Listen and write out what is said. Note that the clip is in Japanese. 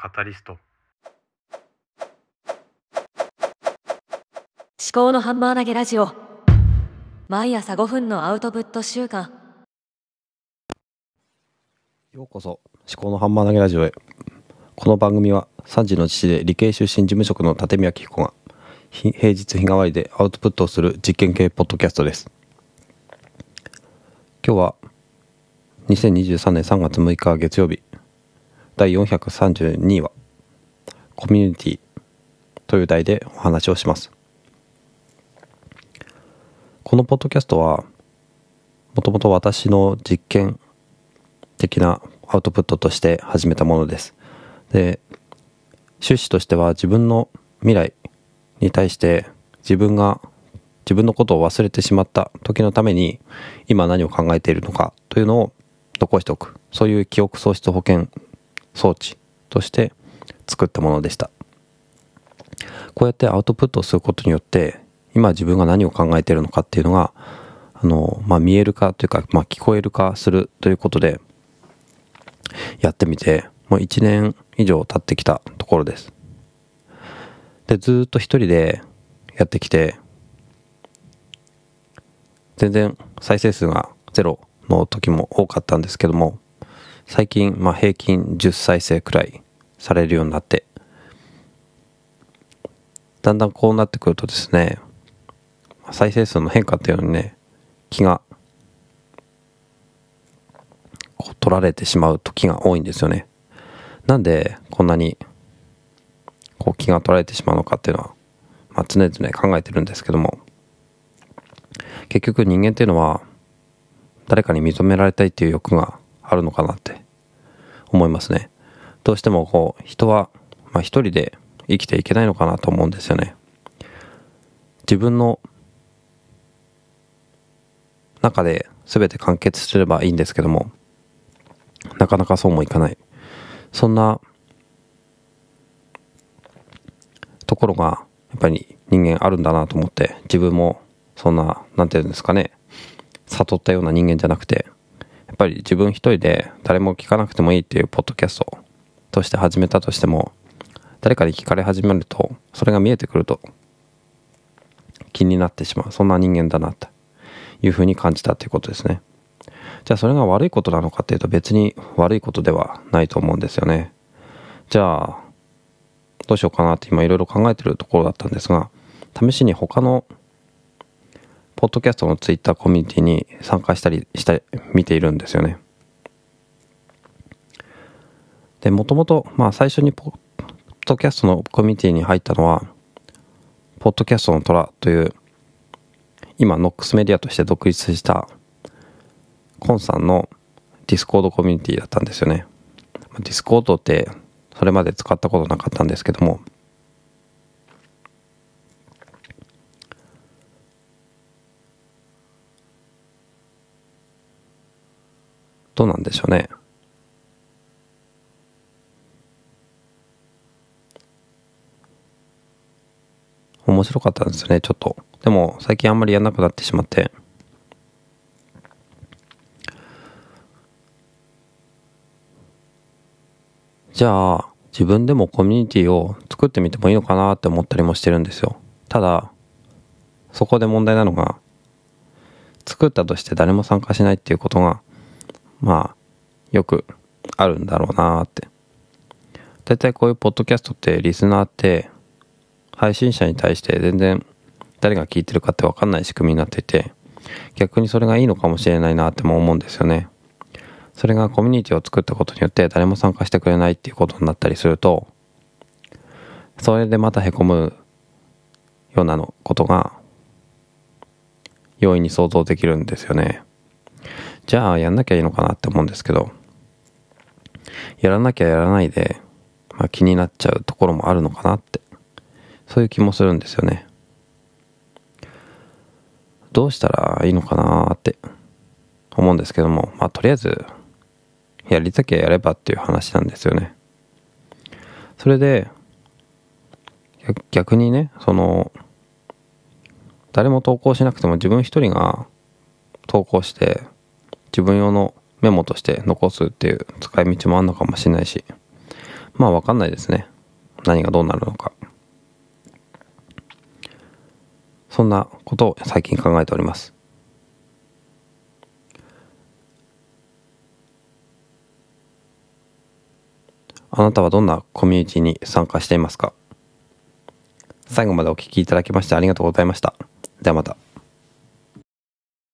カタリスト。思考のハンマー投げラジオ。毎朝5分のアウトプット週間。ようこそ思考のハンマー投げラジオへ。この番組は3時の父で理系出身事務職の立宮紀彦が平日日替わりでアウトプットをする実験系ポッドキャストです。今日は2023年3月6日月曜日第432話コミュニティという題でお話をします。このポッドキャストはもともと私の実験的なアウトプットとして始めたものです。で趣旨としては自分の未来に対して自分が自分のことを忘れてしまった時のために今何を考えているのかというのを残しておく。そういう記憶喪失保険装置として作ったものでした。こうやってアウトプットをすることによって今自分が何を考えているのかっていうのがあの、まあ、見えるかというか、まあ、聞こえるかするということでやってみてもう1年以上経ってきたところです。でずっと一人でやってきて全然再生数がゼロの時も多かったんですけども最近、まあ、平均10再生くらいされるようになって。だんだんこうなってくるとですね再生数の変化っていうのにね気がこう取られてしまう時が多いんですよね。なんでこんなにこう気が取られてしまうのかっていうのは、まあ、常々考えてるんですけども。結局人間っていうのは誰かに認められたいっていう欲があるのかなって思いますね。どうしてもこう人は、まあ、一人で生きていけないのかなと思うんですよね。自分の中で全て完結すればいいんですけどもなかなかそうもいかないそんなところがやっぱり人間あるんだなと思って自分もそんな何て言うんですかね悟ったような人間じゃなくてぱり自分一人で誰も聞かなくてもいいっていうポッドキャストとして始めたとしても誰かに聞かれ始めるとそれが見えてくると気になってしまう。そんな人間だなというふうに感じたっていうことですね。じゃあそれが悪いことなのかっていうと別に悪いことではないと思うんですよね。じゃあどうしようかなって今いろいろ考えてるところだったんですが試しに他のポッドキャストのツイッターコミュニティに参加したりして見ているんですよね。で、もともと、まあ最初にポッドキャストのコミュニティに入ったのは、ポッドキャストの虎という、今、ノックスメディアとして独立した、コンさんのディスコードコミュニティだったんですよね。ディスコードってそれまで使ったことなかったんですけども、どうなんでしょうね。面白かったんですよね、ちょっと。でも、最近あんまりやんなくなってしまって。じゃあ、自分でもコミュニティを作ってみてもいいのかなって思ったりもしてるんですよ。ただ、そこで問題なのが、作ったとして誰も参加しないっていうことがまあ、よくあるんだろうなって。大体こういうポッドキャストってリスナーって配信者に対して全然誰が聞いてるかってわかんない仕組みになっていて逆にそれがいいのかもしれないなっても思うんですよね。それがコミュニティを作ったことによって誰も参加してくれないっていうことになったりするとそれでまたへこむようなのことが容易に想像できるんですよね。じゃあやんなきゃいいのかなって思うんですけど、やらなきゃやらないで、まあ、気になっちゃうところもあるのかなって、そういう気もするんですよね。どうしたらいいのかなって思うんですけども、まあとりあえず、やりたきゃやればっていう話なんですよね。それで、逆にね、その、誰も投稿しなくても自分一人が投稿して自分用のメモとして残すっていう使い道もあんのかもしれないし、まあわかんないですね何がどうなるのかそんなことを最近考えておりますあなたはどんなコミュニティに参加していますか？最後までお聞きいただきましてありがとうございました。ではまた。